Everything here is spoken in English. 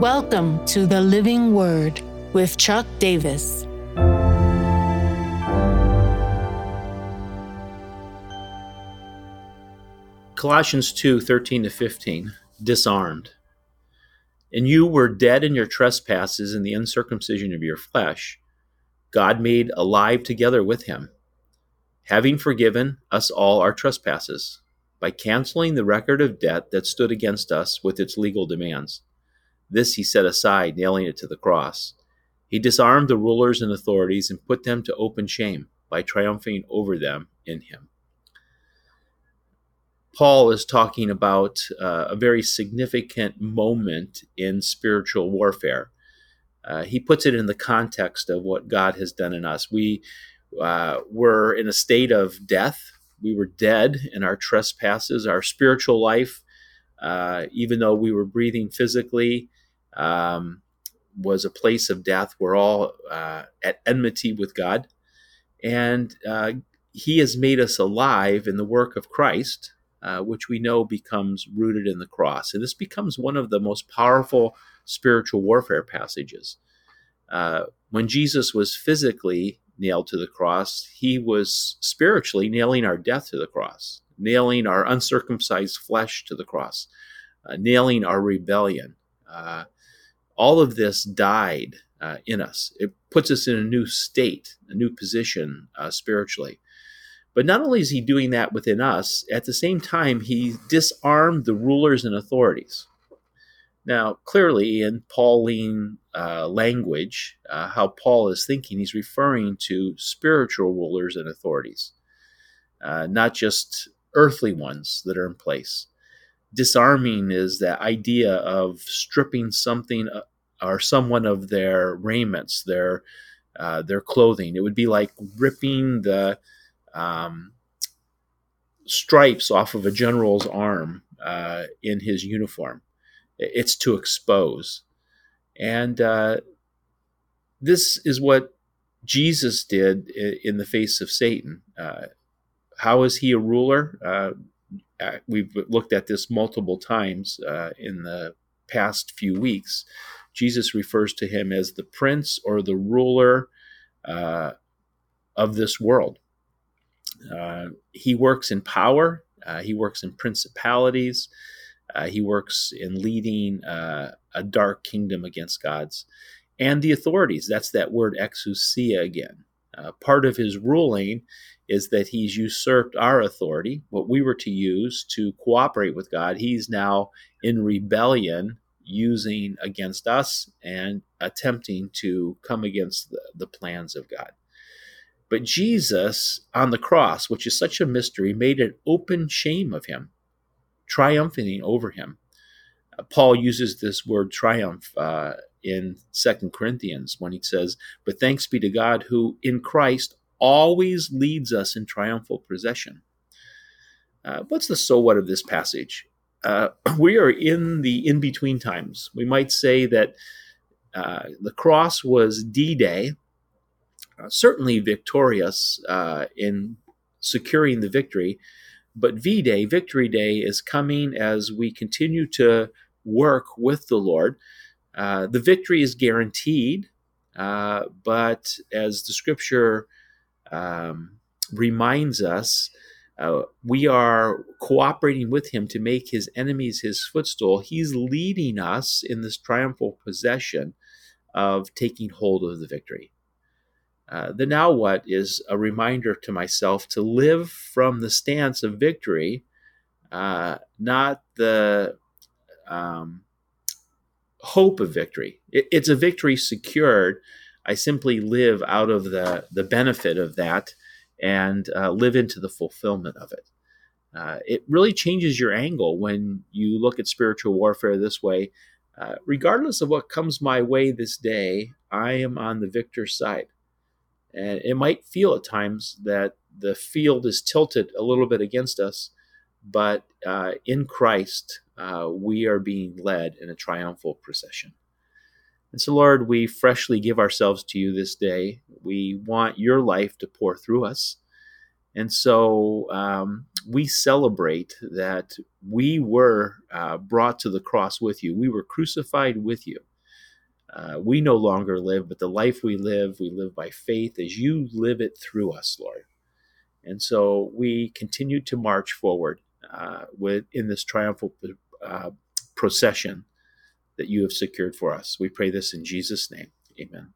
Welcome to the Living Word with Chuck Davis. Colossians 2 13 to 15, disarmed. And you were dead in your trespasses and the uncircumcision of your flesh. God made alive together with him, having forgiven us all our trespasses, by canceling the record of debt that stood against us with its legal demands. This he set aside, nailing it to the cross. He disarmed the rulers and authorities and put them to open shame by triumphing over them in him. Paul is talking about uh, a very significant moment in spiritual warfare. Uh, he puts it in the context of what God has done in us. We uh, were in a state of death. We were dead in our trespasses, our spiritual life, uh, even though we were breathing physically, um, was a place of death. We're all uh, at enmity with God. And uh, He has made us alive in the work of Christ uh, which we know becomes rooted in the cross. And this becomes one of the most powerful spiritual warfare passages. Uh, when Jesus was physically nailed to the cross, he was spiritually nailing our death to the cross, nailing our uncircumcised flesh to the cross, uh, nailing our rebellion. Uh, all of this died uh, in us. It puts us in a new state, a new position uh, spiritually. But not only is he doing that within us, at the same time, he disarmed the rulers and authorities. Now, clearly, in Pauline uh, language, uh, how Paul is thinking, he's referring to spiritual rulers and authorities, uh, not just earthly ones that are in place. Disarming is the idea of stripping something uh, or someone of their raiments, their uh, their clothing. It would be like ripping the um, stripes off of a general's arm uh, in his uniform. It's to expose. And uh, this is what Jesus did in the face of Satan. Uh, how is he a ruler? Uh, uh, we've looked at this multiple times in the past few weeks. Jesus refers to him as the prince or the ruler of this world. Uh, he works in power, uh, he works in principalities, uh, he works in leading uh, a dark kingdom against God's. And the authorities, that's that word exousia again. Uh, part of his ruling is that he's usurped our authority, what we were to use to cooperate with God. He's now in rebellion using against us and attempting to come against the, the plans of God. But Jesus on the cross, which is such a mystery, made an open shame of him, triumphing over him. Uh, Paul uses this word triumph uh, in Second Corinthians when he says, But thanks be to God who in Christ always leads us in triumphal procession. Uh, what's the so what of this passage? Uh, we are in the in between times. We might say that uh, the cross was D Day, uh, certainly victorious uh, in securing the victory. But V Day, Victory Day, is coming as we continue to work with the Lord. Uh, the victory is guaranteed, uh, but as the scripture um, reminds us, uh, we are cooperating with him to make his enemies his footstool. He's leading us in this triumphal possession of taking hold of the victory. Uh, the now what is a reminder to myself to live from the stance of victory, uh, not the um, hope of victory. It, it's a victory secured. I simply live out of the, the benefit of that and uh, live into the fulfillment of it. Uh, it really changes your angle when you look at spiritual warfare this way. Uh, regardless of what comes my way this day, I am on the victor's side. And it might feel at times that the field is tilted a little bit against us, but uh, in Christ, uh, we are being led in a triumphal procession. And so, Lord, we freshly give ourselves to you this day. We want your life to pour through us. And so um, we celebrate that we were uh, brought to the cross with you. We were crucified with you. Uh, we no longer live, but the life we live, we live by faith as you live it through us, Lord. And so we continue to march forward uh, with, in this triumphal uh, procession that you have secured for us. We pray this in Jesus' name. Amen.